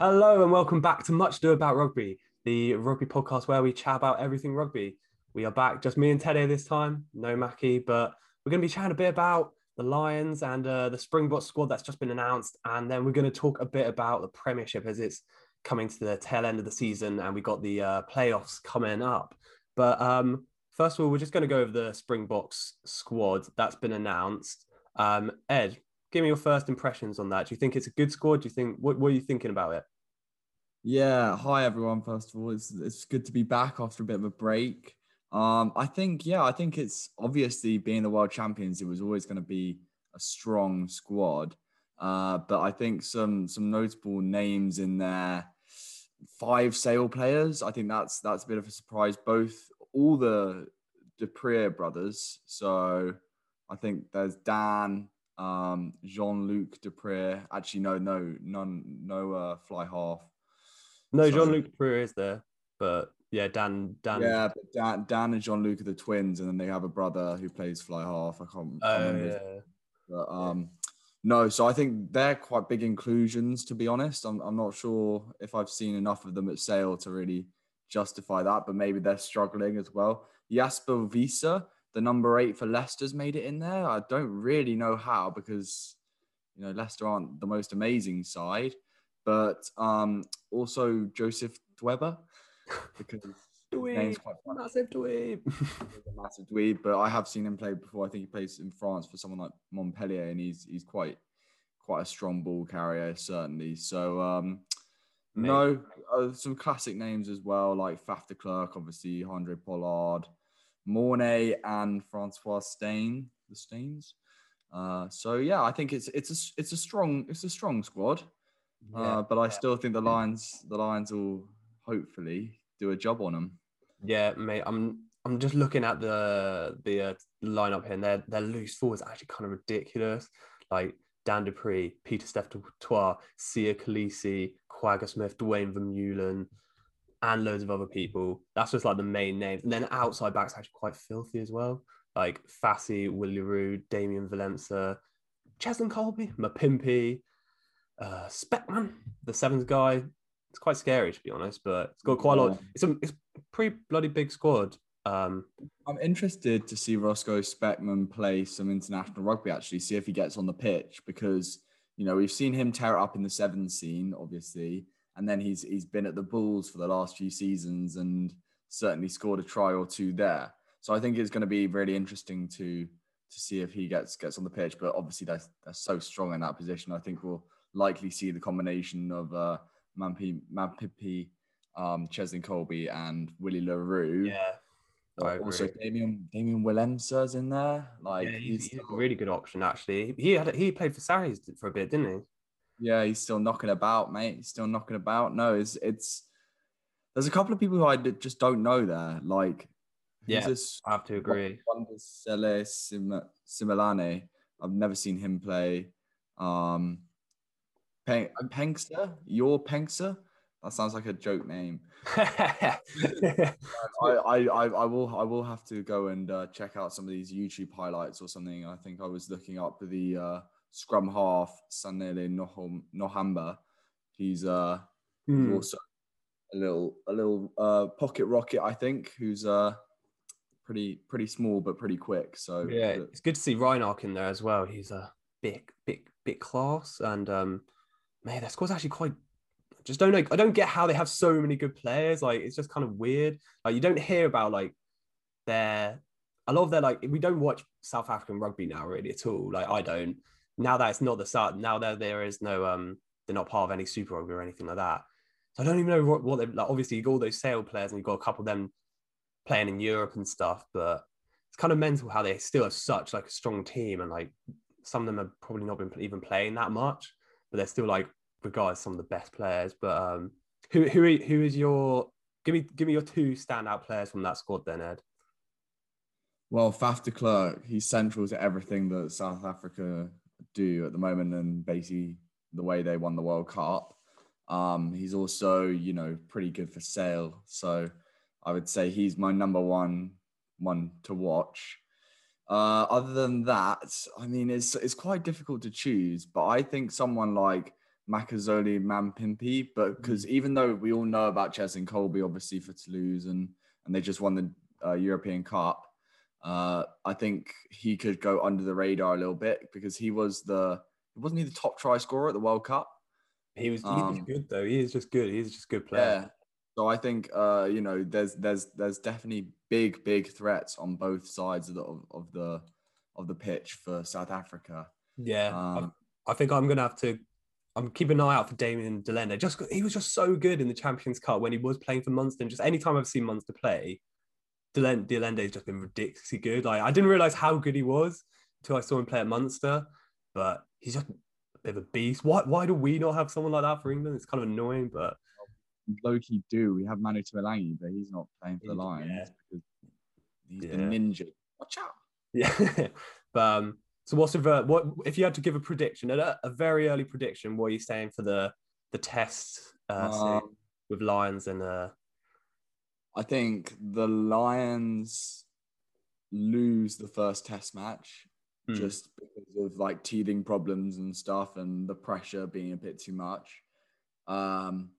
Hello and welcome back to Much Do About Rugby, the rugby podcast where we chat about everything rugby. We are back, just me and Teddy this time, no Mackie, but we're going to be chatting a bit about the Lions and uh, the Springbok squad that's just been announced, and then we're going to talk a bit about the Premiership as it's coming to the tail end of the season, and we got the uh, playoffs coming up. But um, first of all, we're just going to go over the Springboks squad that's been announced. Um, Ed, give me your first impressions on that. Do you think it's a good squad? Do you think what, what are you thinking about it? Yeah, hi everyone. First of all, it's it's good to be back after a bit of a break. Um, I think yeah, I think it's obviously being the world champions, it was always going to be a strong squad. Uh, but I think some some notable names in there. Five Sale players. I think that's that's a bit of a surprise. Both all the du brothers. So I think there's Dan, um, Jean Luc du Preez. Actually, no, no, none, no uh, fly half. No, Jean Luc du Preez is there, but yeah, Dan, Dan. Yeah, but Dan, Dan and Jean Luc are the twins, and then they have a brother who plays fly half. I can't, Oh can't remember. his- yeah. But um, no, so I think they're quite big inclusions. To be honest, I'm I'm not sure if I've seen enough of them at Sale to really justify that, but maybe they're struggling as well. Jasper Wiese, the number eight for Leicester's made it in there. I don't really know how because you know Leicester aren't the most amazing side, but um, also Joseph Dweba because Dweeb, massive dweeb. massive dweeb, but I have seen him play before. I think he plays in France for someone like Montpellier, and he's he's quite quite a strong ball carrier, certainly. So um, no, uh, some classic names as well, like Faf de Klerk, obviously Andre Pollard, Morné, and Francois Steyn, the Steyns. Uh, so yeah, I think it's it's a it's a strong it's a strong squad, uh, but I still think the Lions the Lions will hopefully do a job on them. Yeah, mate. I'm I'm just looking at the the uh, lineup here, and their their loose forwards actually kind of ridiculous. Like Dan du Preez, Peter Steph-Tois, Siya Kolisi, Kwagga Smith, Duane Vermeulen, and loads of other people. That's just like the main names. And then outside backs actually quite filthy as well. Like Fassi, Willie le Roux, Damien Valenza, Cheslin Kolbe, Mapimpi, uh, Specman, the seventh guy. It's quite scary to be honest, but it's got quite a lot. It's a it's a pretty bloody big squad. Um, I'm interested to see Roscoe Specman play some international rugby, actually, see if he gets on the pitch because, you know, we've seen him tear it up in the seven scene, obviously. And then he's he's been at the Bulls for the last few seasons and certainly scored a try or two there. So I think it's going to be really interesting to to see if he gets gets on the pitch. But obviously they're, they're so strong in that position. I think we'll likely see the combination of uh Mampi Mampipi, um, Cheslin Kolbe and Willie le Roux. yeah, also. Damien Damian Willemse's in there. Like yeah, he's, he's, he's still, a really good option actually. He had he played for Sarries for a bit, didn't he? Yeah, he's still knocking about, mate. He's still knocking about. No, it's it's. There's a couple of people who I just don't know there. Like, Yeah, this I have to agree. Wandisile Sim- Simelane. I've never seen him play. Um, Pen- Penxe, Yaw Penxe. That sounds like a joke name. I, I, I, I will I will have to go and uh, check out some of these YouTube highlights or something. I think I was looking up the uh, scrum half Sanele Noham, Nohamba. He's uh he's Hmm. also a little a little uh, pocket rocket, I think, who's uh pretty pretty small but pretty quick. So yeah, it's good to see Reinark in there as well. He's a big, big, big class, and um, man, that squad's actually quite. I Just don't know. I don't get how they have so many good players. Like it's just kind of weird. Like you don't hear about like their a lot of their like we don't watch South African rugby now really at all. Like I don't. Now that it's not the start. Now that there is no um, they're not part of any Super Rugby or anything like that. So I don't even know what, what they like. Obviously, you've got all those sale players, and you've got a couple of them playing in Europe and stuff. But it's kind of mental how they still have such like a strong team, and like some of them have probably not been even playing that much, but they're still like regarded as some of the best players. But um, who who who is your give me give me your two standout players from that squad then, Ed? Well, Faf de Klerk, he's central to everything that South Africa do at the moment and basically the way they won the World Cup. Um, he's also, you know, pretty good for sale. So I would say he's my number one one to watch. Uh, other than that, I mean, it's it's quite difficult to choose. But I think someone like Makazole Mapimpi, but because Mm. even though we all know about Cheslin Kolbe, obviously for Toulouse, and and they just won the uh, European Cup, uh, I think he could go under the radar a little bit because he was the wasn't he the top try scorer at the World Cup? He was he's Um, just good though. He is just good. He's just a good player. Yeah. So I think uh, you know there's there's there's definitely big big threats on both sides of the of, of the of the pitch for South Africa. Yeah, Um, I, I think I'm gonna have to. I'm keeping an eye out for Damian de Allende. Just he was just so good in the Champions Cup when he was playing for Munster. And just anytime I've seen Munster play, de Allende Delende has just been ridiculously good. Like I didn't realize how good he was until I saw him play at Munster. But he's just a bit of a beast. Why why do we not have someone like that for England? It's kind of annoying, but Loki do we have Manu Tuilagi, but he's not playing for the Lions yeah. because he's Yeah. been ninja. Watch out! Yeah. but um, so what's the what if you had to give a prediction, a, a very early prediction? What are you saying for the the test uh, Um, with Lions and uh I think the Lions lose the first Test match hmm, just because of like teething problems and stuff and the pressure being a bit too much. Um,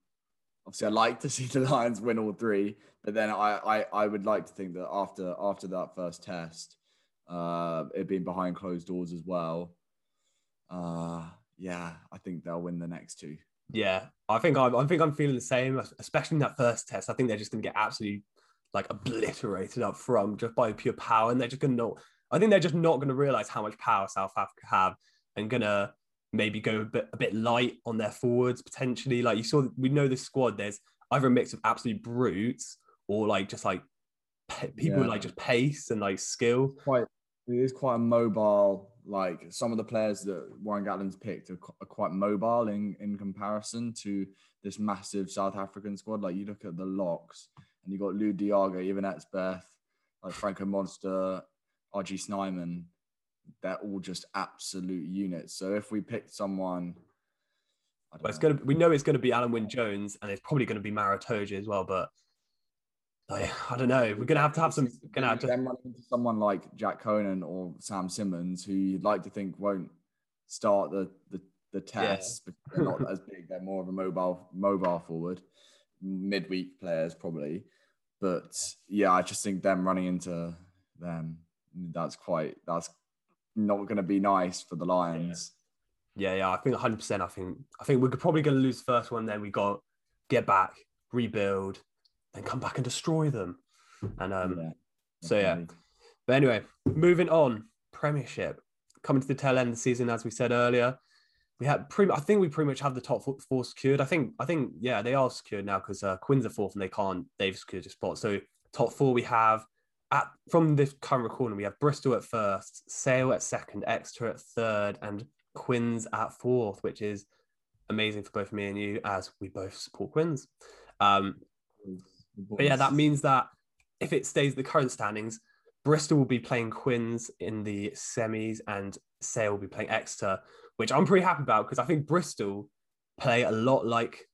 obviously, I'd like to see the Lions win all three, but then I, I, I would like to think that after after that first test, uh, it being behind closed doors as well, uh, yeah, I think they'll win the next two. Yeah, I think I'm I think I'm feeling the same, especially in that first test. I think they're just gonna get absolutely like obliterated up front just by pure power, and they're just gonna not. I think they're just not gonna realize how much power South Africa have, and gonna maybe go a bit a bit light on their forwards potentially. Like you saw, we know this squad. There's either a mix of absolute brutes or like just like pe- people with like just pace and like skill. Quite, it is quite a mobile. Like some of the players that Warren Gatland's picked are, qu- are quite mobile in in comparison to this massive South African squad. Like you look at the locks, and you got Lou Diago, Eben Etzebeth, like Franco Mostert, RG Snyman. They're all just absolute units. So if we picked someone, I don't But it's know. gonna we know it's gonna be Alun Wyn Jones and it's probably gonna be Maro Itoje as well. But like, I don't know. We're gonna have to have some. Gonna have to. Then running into someone like Jack Conan or Sam Simmonds, who you'd like to think won't start the the, the tests, but they're not as big. They're more of a mobile mobile forward, midweek players probably. But yeah, I just think them running into them, that's quite that's not going to be nice for the Lions. Yeah, yeah. I think 100. percent I think I think we're probably gonna lose the first one. Then we got get back, rebuild, then come back and destroy them. And um, Yeah, so yeah. But anyway, moving on. Premiership coming to the tail end of the season, as we said earlier. We had pretty. I think we pretty much have the top four, secured. I think. I think. Yeah, they are secured now because uh, Quins are fourth and they can't. They've secured a spot. So top four we have at from this current recording we have Bristol at first, Sale at second, Exeter at third, and Quins at fourth, which is amazing for both me and you as we both support Quins. Um, but yeah, that means that if it stays the current standings, Bristol will be playing Quins in the semis and Sale will be playing Exeter, which I'm pretty happy about because I think Bristol play a lot like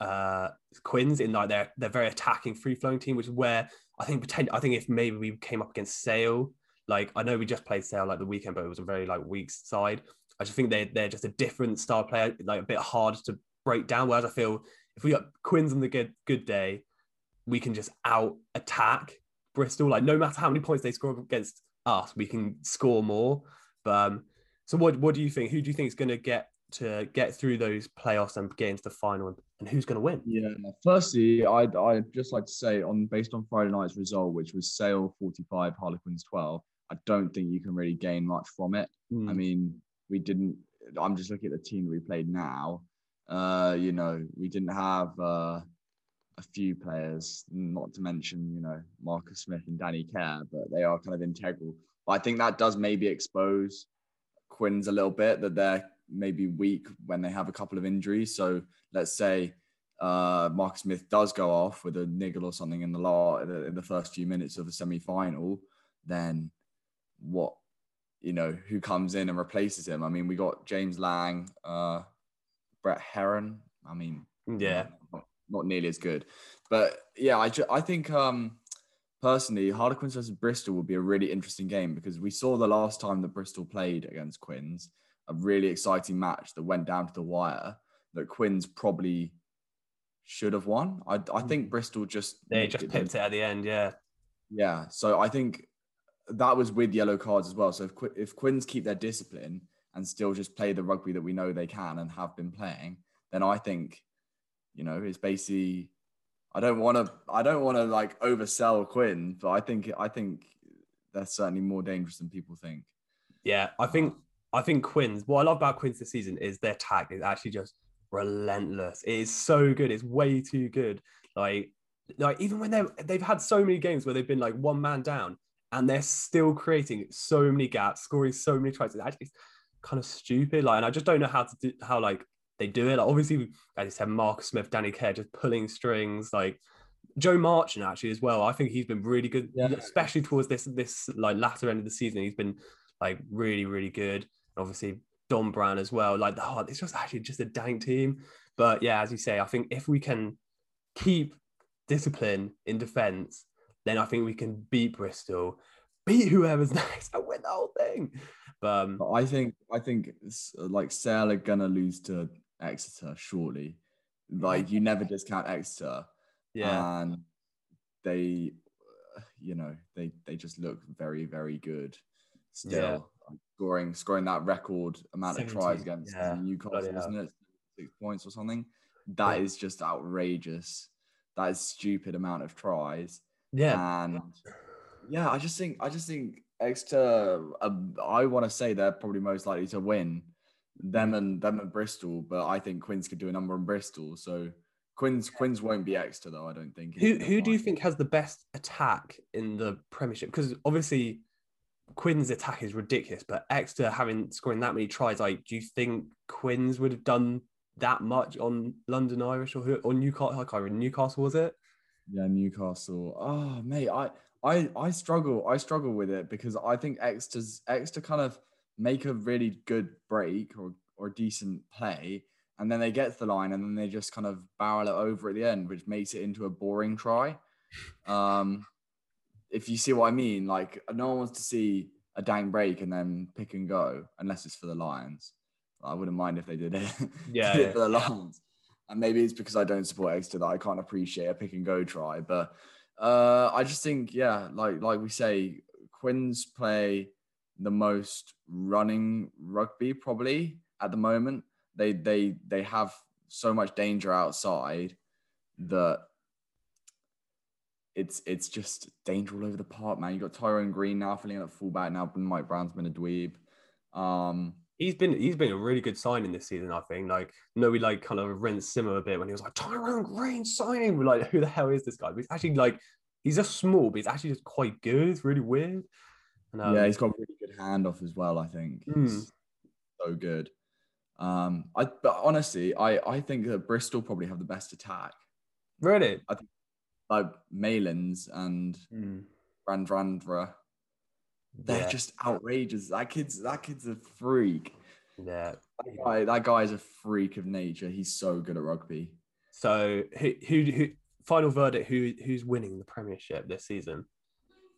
uh Quins in like they're they're very attacking free flowing team, which is where I think pretend I think if maybe we came up against Sale, like I know we just played Sale like the weekend, but it was a very like weak side. I just think they they're just a different style player, like a bit harder to break down. Whereas I feel if we got Quins on the good good day, we can just out attack Bristol. Like no matter how many points they score against us, we can score more. But um, so what what do you think? Who do you think is going to get to get through those playoffs and get into the final, and who's going to win? Yeah. Firstly, I'd, I'd just like to say on based on Friday night's result, which was Sale 45, Harlequins 12, I don't think you can really gain much from it. Hmm. I mean, we didn't. I'm just looking at the team that we played now. Uh, you know, we didn't have uh, a few players, not to mention, you know, Marcus Smith and Danny Care, but they are kind of integral. But I think that does maybe expose Quins a little bit that they're maybe weak when they have a couple of injuries. So let's say uh, Marcus Smith does go off with a niggle or something in the law in the first few minutes of the semi final, then what you know who comes in and replaces him. I mean, we got James Lang, uh, Brett Herron. I mean, yeah, not, nearly as good, but yeah, I ju- I think um, personally, Harlequins versus Bristol would be a really interesting game because we saw the last time that Bristol played against Quins, a really exciting match that went down to the wire that Quins probably should have won. I, I think Bristol just They just pipped it at the end, yeah. Yeah, so I think that was with yellow cards as well. So if Qu- if Quins keep their discipline and still just play the rugby that we know they can and have been playing, then I think, you know, it's basically. I don't want to. I don't want to like oversell Quinn, but I think I think they're certainly more dangerous than people think. Yeah, I uh-huh. think I think Quins What I love about Quins this season is their tag is actually just relentless. It is so good. It's way too good. Like like even when they they've had so many games where they've been like one man down and they're still creating so many gaps, scoring so many tries. It's actually kind of stupid. Like, and I just don't know how to do how like they do it. Like, obviously, as you said, Marcus Smith, Danny Care just pulling strings. Like Joe Marchant actually as well. I think he's been really good, Yeah. especially towards this this like latter end of the season. He's been like really really good. And obviously Dombrandt as well. Like the oh, it's just actually just a dank team. But yeah, as you say, I think if we can keep discipline in defence, then I think we can beat Bristol, beat whoever's next, and win the whole thing. But um, I think I think like Sale are gonna lose to Exeter shortly. Like you never discount Exeter, yeah, and they, you know, they they just look very very good. Still scoring scoring that record amount of tries against yeah. Newcastle, Bloody isn't it? Six points or something. That Yeah. is just outrageous. That is stupid amount of tries. yeah, And yeah, I just think I just think Exeter. Uh, I want to say they're probably most likely to win them and them and Bristol, but I think Quins could do a number on Bristol. So Quins Quins won't be Exeter though. I don't think. Who who do you think has the best attack in the Premiership? Because obviously Quins attack is ridiculous, but Exeter having scoring that many tries, like, do you think Quins would have done that much on London Irish or who or Newcastle? I can't remember. Newcastle was it? Yeah, Newcastle. Oh, mate, I I I struggle. I struggle with it because I think Exeter's Exeter kind of make a really good break or or decent play, and then they get to the line and then they just kind of barrel it over at the end, which makes it into a boring try. Um, if you see what I mean, like no one wants to see a dang break and then pick and go unless it's for the Lions. I wouldn't mind if they did it. Yeah, did it yeah. for the Lions. And maybe it's because I don't support Exeter that I can't appreciate a pick and go try. But uh, I just think, yeah, like like we say, Quins play the most running rugby probably at the moment. They they they have so much danger outside that it's it's just danger all over the park, man. You got Tyrone Green now filling in at fullback now, Mike Brown's been a dweeb. Um, He's been he's been a really good signing this season, I think. Like, no, we like kind of rinsed Simmer a bit when he was like Tyrone Green signing. We're like, who the hell is this guy? But he's actually like he's just small, but he's actually just quite good. It's really weird. And, um, yeah, he's got a really good handoff as well. I think Hmm. he's so good. Um, I but honestly, I I think that Bristol probably have the best attack. really. I think like Malins and Hmm. Radradra, they're Yeah, just outrageous. That kid's that kid's a freak. yeah. That guy, that guy is a freak of nature. He's so good at rugby. So who, who who final verdict? Who who's winning the Premiership this season?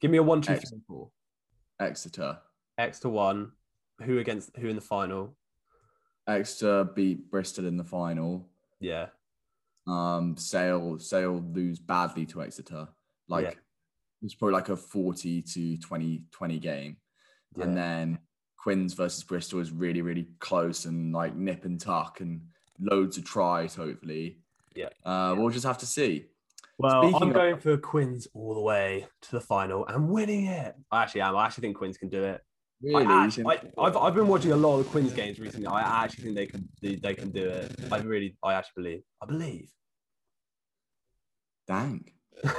Give me a one, two, three, four. Exeter. Exeter one. Who against who in the final? Exeter beat Bristol in the final. Yeah, Um, Sale Sale lose badly to Exeter. Like Yeah. it's probably like a 40 to 20 20 game. yeah. And then Quins versus Bristol is really, really close and like nip and tuck and loads of tries, hopefully. Yeah. Uh, we'll just have to see. Well, Speaking I'm of- going for Quins all the way to the final and winning it. I actually am. I actually think Quins can do it. Really? I actually, I, I've, I've been watching a lot of the Quins games recently. I actually think they can they, they can do it. I really, I actually believe. I believe. Dank.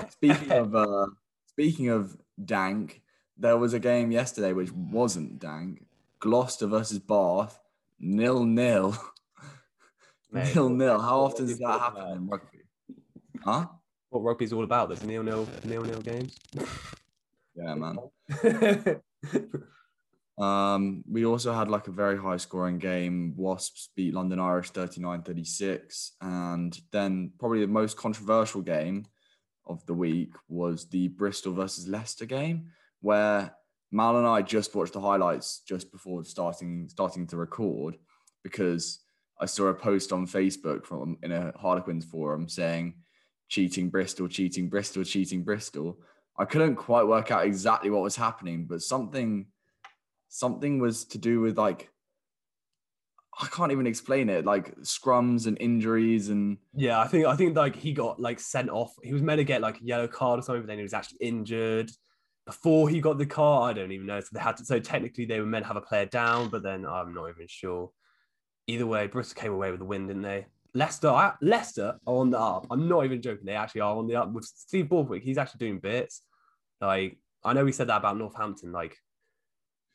Speaking of uh, speaking of dank, there was a game yesterday which wasn't dank. Gloucester versus Bath, nil nil. Mate, nil nil. How what often does that all happen in rugby? Huh? What rugby's all about? There's nil nil nil nil games. Yeah, man. Um, we also had like a very high scoring game. Wasps beat London Irish 39 36. And then probably the most controversial game of the week was the Bristol versus Leicester game, where Mal and I just watched the highlights just before starting starting to record because I saw a post on Facebook from in a Harlequins forum saying cheating Bristol, cheating Bristol, cheating Bristol. I couldn't quite work out exactly what was happening, but something something was to do with like I can't even explain it, like scrums and injuries and Yeah, I think I think like he got like sent off. He was meant to get like a yellow card or something, but then he was actually injured before he got the card. I don't even know. So they had to. So technically, they were meant to have a player down, but then I'm not even sure. Either way, Bristol came away with the win, didn't they? Leicester, Leicester are on the up. I'm not even joking. They actually are on the up with Steve Borthwick. He's actually doing bits. Like I know we said that about Northampton, like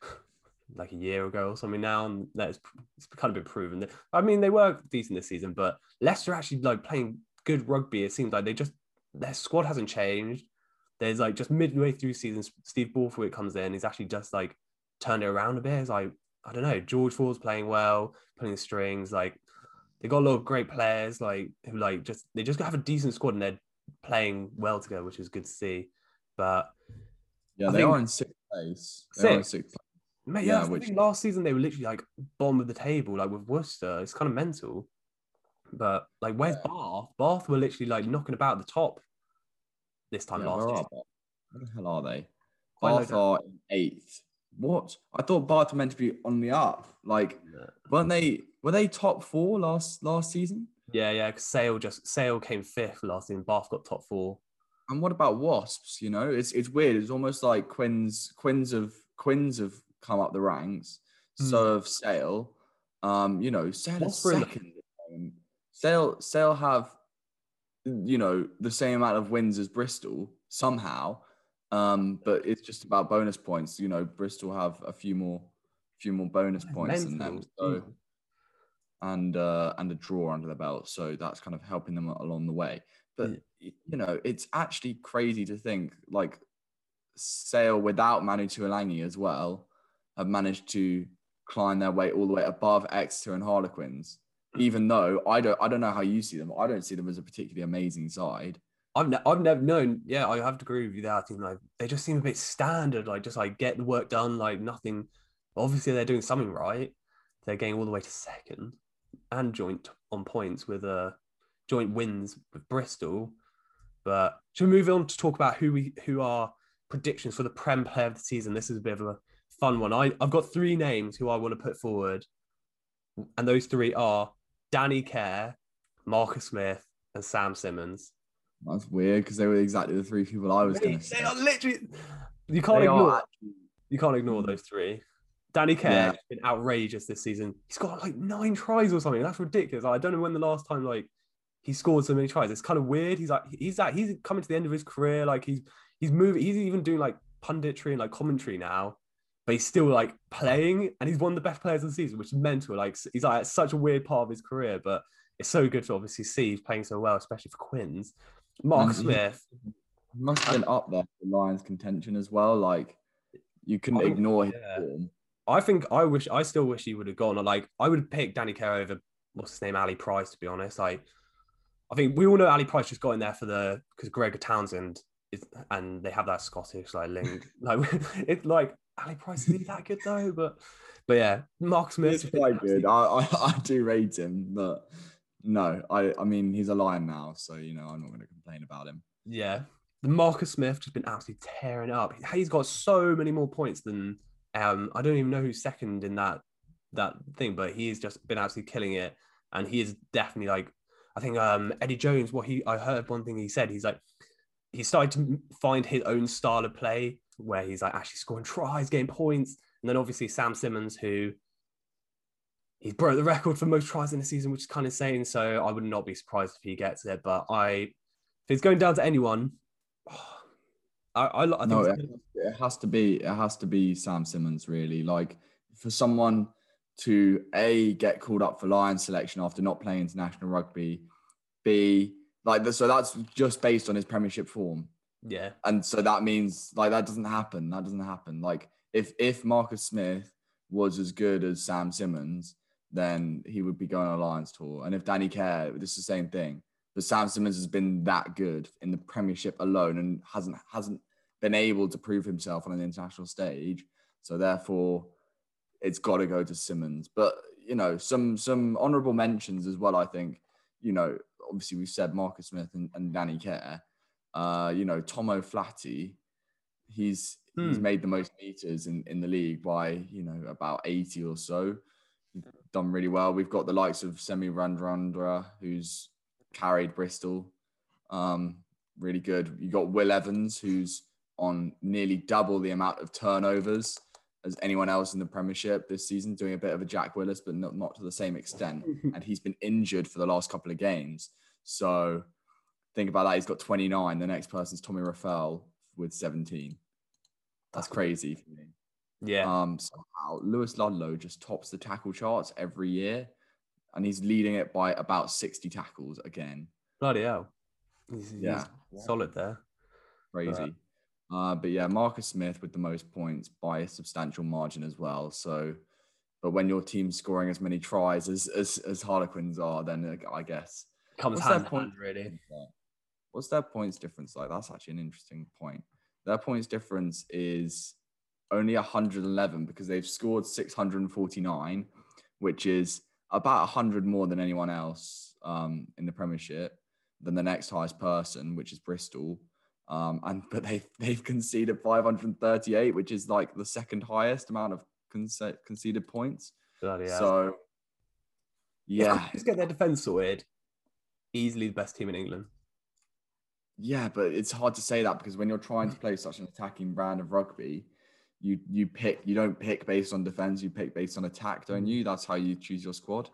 like a year ago or something now, and that's it's kind of been proven. I mean, they were decent this season, but Leicester actually like playing good rugby. It seems like they just their squad hasn't changed. There's like just midway through season, Steve Borthwick comes in. He's actually just like turned it around a bit. It's like I don't know, George Ford's playing well, pulling the strings. Like they got a lot of great players, like who like just they just have a decent squad and they're playing well together, which is good to see. But yeah, I they think- are in sixth place. They are in Sixth? sixth place. Mate, Yeah, yeah, I which- think last season they were literally like bottom of the table, like with Worcester. It's kind of mental. But like, where's Yeah. Bath? Bath were literally like knocking about the top this time Yeah, last year. Where the hell are they? Quite Bath are in eighth. What? I thought Bath were meant to be on the up. Like, weren't they? Were they top four last last season? Yeah, yeah. Cause Sale just Sale came fifth last season. Bath got top four. And what about Wasps? You know, it's it's weird. It's almost like Quins Quins of Quins have come up the ranks. Hmm. So have Sale. Um, you know, Sale is Wasps were in second. Um, Sale Sale have, you know, the same amount of wins as Bristol somehow. Um, but it's just about bonus points. You know, Bristol have a few more, few more bonus points than them. So Mm. And uh, and a draw under the belt. So that's kind of helping them along the way. But Yeah. you know, it's actually crazy to think like Sale without Manu Tuilagi as well have managed to climb their way all the way above Exeter and Harlequins. Even though I don't, I don't know how you see them. I don't see them as a particularly amazing side. I've ne- I've never known. Yeah, I have to agree with you there. I think like they just seem a bit standard, like just like get the work done, like nothing. Obviously, they're doing something right. They're getting all the way to second and joint on points with uh joint wins with Bristol. But should we move on to talk about who we who are predictions for the Prem Player of the season? This is a bit of a fun one. I I've got three names who I want to put forward, and those three are Danny Care, Marcus Smith, and Sam Simmonds. That's weird because they were exactly the three people I was going to they say. are literally you can't They ignore actually- you can't ignore those three. Danny Care Yeah. has been outrageous this season. He's got like nine tries or something. That's ridiculous. I don't know when the last time like he scored so many tries. It's kind of weird. He's like he's that he's coming to the end of his career. Like he's he's moving. He's even doing like punditry and like commentary now. But he's still like playing, and he's one of the best players of the season, which is mental. Like he's like at such a weird part of his career, but it's so good to obviously see he's playing so well, especially for Quins. Mark mm-hmm. And he- Smith, must have been up there for Lions contention as well. Like you couldn't Oh, ignore his form. I think I wish I still wish he would have gone. Like I would pick Danny Care over what's his name, Ali Price. To be honest, like I think we all know Ali Price just got in there for the because Gregor Townsend is, and they have that Scottish like link. like it's like Ali Price is he that good though? But but yeah, Mark Smith. He's quite good. I, I I do rate him, but no, I I mean he's a lion now, so you know I'm not going to complain about him. Yeah, the Marcus Smith just been absolutely tearing up. He's got so many more points than um I don't even know who's second in that that thing, but he's just been absolutely killing it, and he is definitely like I think um Eddie Jones. What he I heard one thing he said he's like he started to find his own style of play where he's like actually scoring tries, getting points, and then obviously Sam Simmonds who. He's broke the record for most tries in the season, which is kind of insane. So I would not be surprised if he gets it. But I, if it's going down to anyone, I, I, I think No, it, it has to be it has to be Sam Simmonds really. Like for someone to a get called up for Lions selection after not playing international rugby, b like the, so that's just based on his Premiership form. yeah, and so that means like that doesn't happen. That doesn't happen. Like if if Marcus Smith was as good as Sam Simmonds, then he would be going on a Lions tour. And if Danny Care, it's the same thing. but Sam Simmonds has been that good in the Premiership alone and hasn't hasn't been able to prove himself on an international stage. So therefore, it's got to go to Simmonds. But you know, some some honourable mentions as well. I think you know, obviously we've said Marcus Smith and, and Danny Care. Uh, you know, Tom O'Flaherty, he's hmm. he's made the most meters in, in the league by you know about 80 or so. He's done really well. We've got the likes of Semi Radradra, who's carried Bristol. Um, really good. You got Will Evans, who's on nearly double the amount of turnovers as anyone else in the Premiership this season, doing a bit of a Jack Willis, but not, not to the same extent. and he's been injured for the last couple of games. So think about that. He's got 29. The next person's Tommy Reffell with 17. That's crazy for me. Yeah. Um, somehow Lewis Ludlow just tops the tackle charts every year, and he's leading it by about 60 tackles again. Bloody hell. He's, yeah. He's solid there. Crazy. But, uh, but yeah, Marcus Smith with the most points by a substantial margin as well. So, but when your team's scoring as many tries as as, as Harlequins are, then I guess comes What's hand, point, hand really. What's their points difference like? That's actually an interesting point. Their points difference is only 111 because they've scored 649, which is about 100 more than anyone else um, in the Premiership, than the next highest person, which is Bristol. Um, and but they they've conceded 538, which is like the second highest amount of conce- conceded points. Bloody so yeah, just get their defense sorted. Easily the best team in England. Yeah, but it's hard to say that because when you're trying to play such an attacking brand of rugby, you you pick you don't pick based on defense, you pick based on attack, don't you? That's how you choose your squad.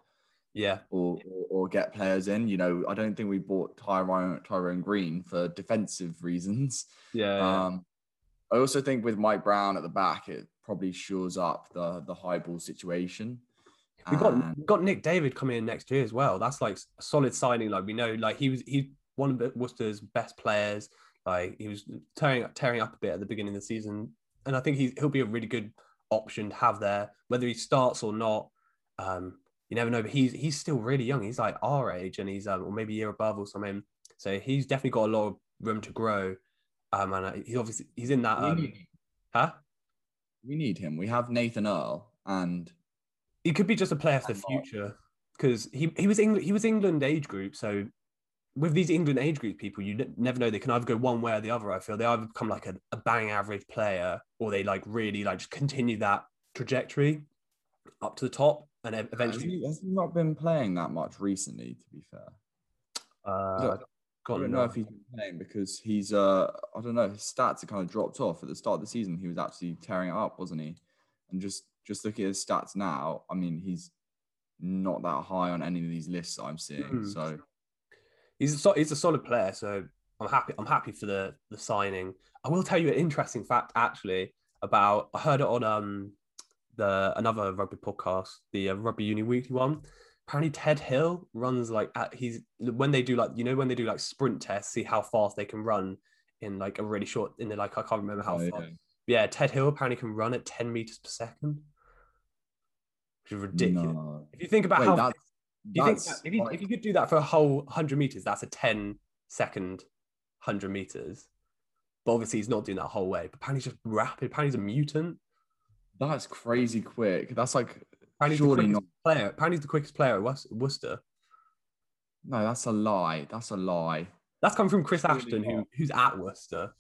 Yeah. Or, or, or get players in. You know, I don't think we bought Tyrone Tyrone Green for defensive reasons. Yeah. yeah. Um, I also think with Mike Brown at the back, it probably shores up the the high ball situation. We got we got Nick David coming in next year as well. That's like a solid signing. Like we know, like he was he one of Worcester's best players. Like he was tearing tearing up a bit at the beginning of the season, and I think he's, he'll be a really good option to have there, whether he starts or not. Um, you never know, but he's he's still really young. He's like our age, and he's um, or maybe a year above or something. So he's definitely got a lot of room to grow. Um, and uh, he's obviously he's in that. Um, huh? We need him. We have Nathan Earle, and he could be just a player for the future because he he was England he was England age group, so with these England age group people, you n- never know. They can either go one way or the other. I feel they either become like a, a bang average player, or they like really like just continue that trajectory up to the top, and eventually. Has he, has he not been playing that much recently? To be fair, uh, I don't know if he's been playing because he's uh I don't know his stats have kind of dropped off at the start of the season. He was actually tearing it up, wasn't he? And just just looking at his stats now, I mean he's not that high on any of these lists I'm seeing. Mm. So he's a, he's a solid player. So I'm happy. I'm happy for the the signing. I will tell you an interesting fact actually about. I heard it on um the another rugby podcast, the uh, Rugby Union Weekly one. Apparently, Ted Hill runs like at, he's when they do like you know when they do like sprint tests, see how fast they can run in like a really short in the like I can't remember how oh, far. Yeah. yeah, Ted Hill apparently can run at 10 meters per second, which is ridiculous. No. If you think about Wait, how do you think that, if, you, like... if you could do that for a whole 100 meters, that's a 10 second 100 meters. But obviously, he's not doing that whole way. But apparently, he's just rapid. Apparently, he's a mutant. That's crazy quick. That's like apparently surely not. Player. Apparently, he's the quickest player at Worcester. No, that's a lie. That's a lie. That's come from Chris Ashton, who, who's at Worcester.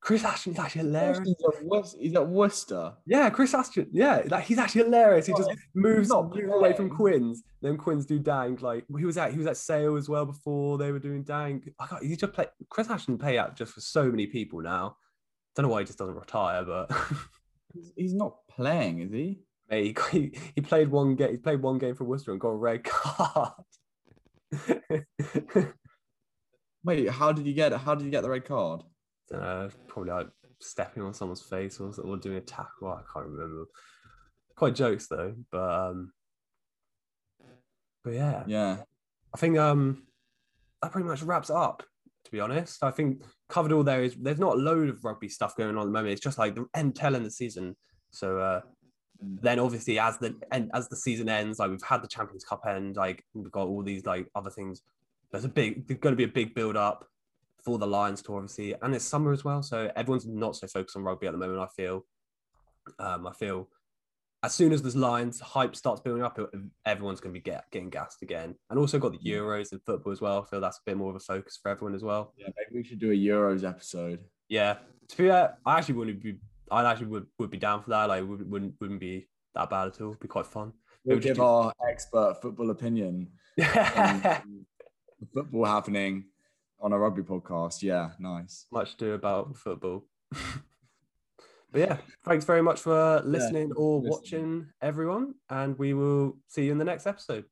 Chris Ashton is actually hilarious. He's at, Worcester. He's at Worcester. Yeah, Chris Ashton. Yeah, like he's actually hilarious. He just moves not away from Quins. Then Quins do dang. Like he was at he was at Sale as well before they were doing dang. I got he just play Chris Ashton pay out just for so many people now. Don't know why he just doesn't retire, but he's not playing, is he? Hey, he, he played one game. He played one game for Worcester and got a red card. Wait, how did you get it? How did you get the red card? uh, probably like stepping on someone's face or, or doing a tackle. I can't remember. Quite jokes though, but um, but yeah, yeah. I think um, that pretty much wraps up. To be honest, I think covered all there is. There's not a load of rugby stuff going on at the moment. It's just like the end tail end the season. So uh, then obviously as the end as the season ends, like we've had the Champions Cup end, like we've got all these like other things there's a big there's going to be a big build up for the Lions tour, obviously, and it's summer as well, so everyone's not so focused on rugby at the moment. I feel, um, I feel as soon as this Lions hype starts building up, everyone's going to be get, getting gassed again. And also got the Euros in football as well. I feel that's a bit more of a focus for everyone as well. Yeah, maybe we should do a Euros episode. Yeah, to be fair, I actually wouldn't be. I actually would, would be down for that. Like, wouldn't wouldn't, wouldn't be that bad at all. It'd be quite fun. We'll give do... our expert football opinion. football happening on a rugby podcast. Yeah, nice. Much to do about football. but yeah, thanks very much for listening yeah, or listening. watching, everyone. And we will see you in the next episode.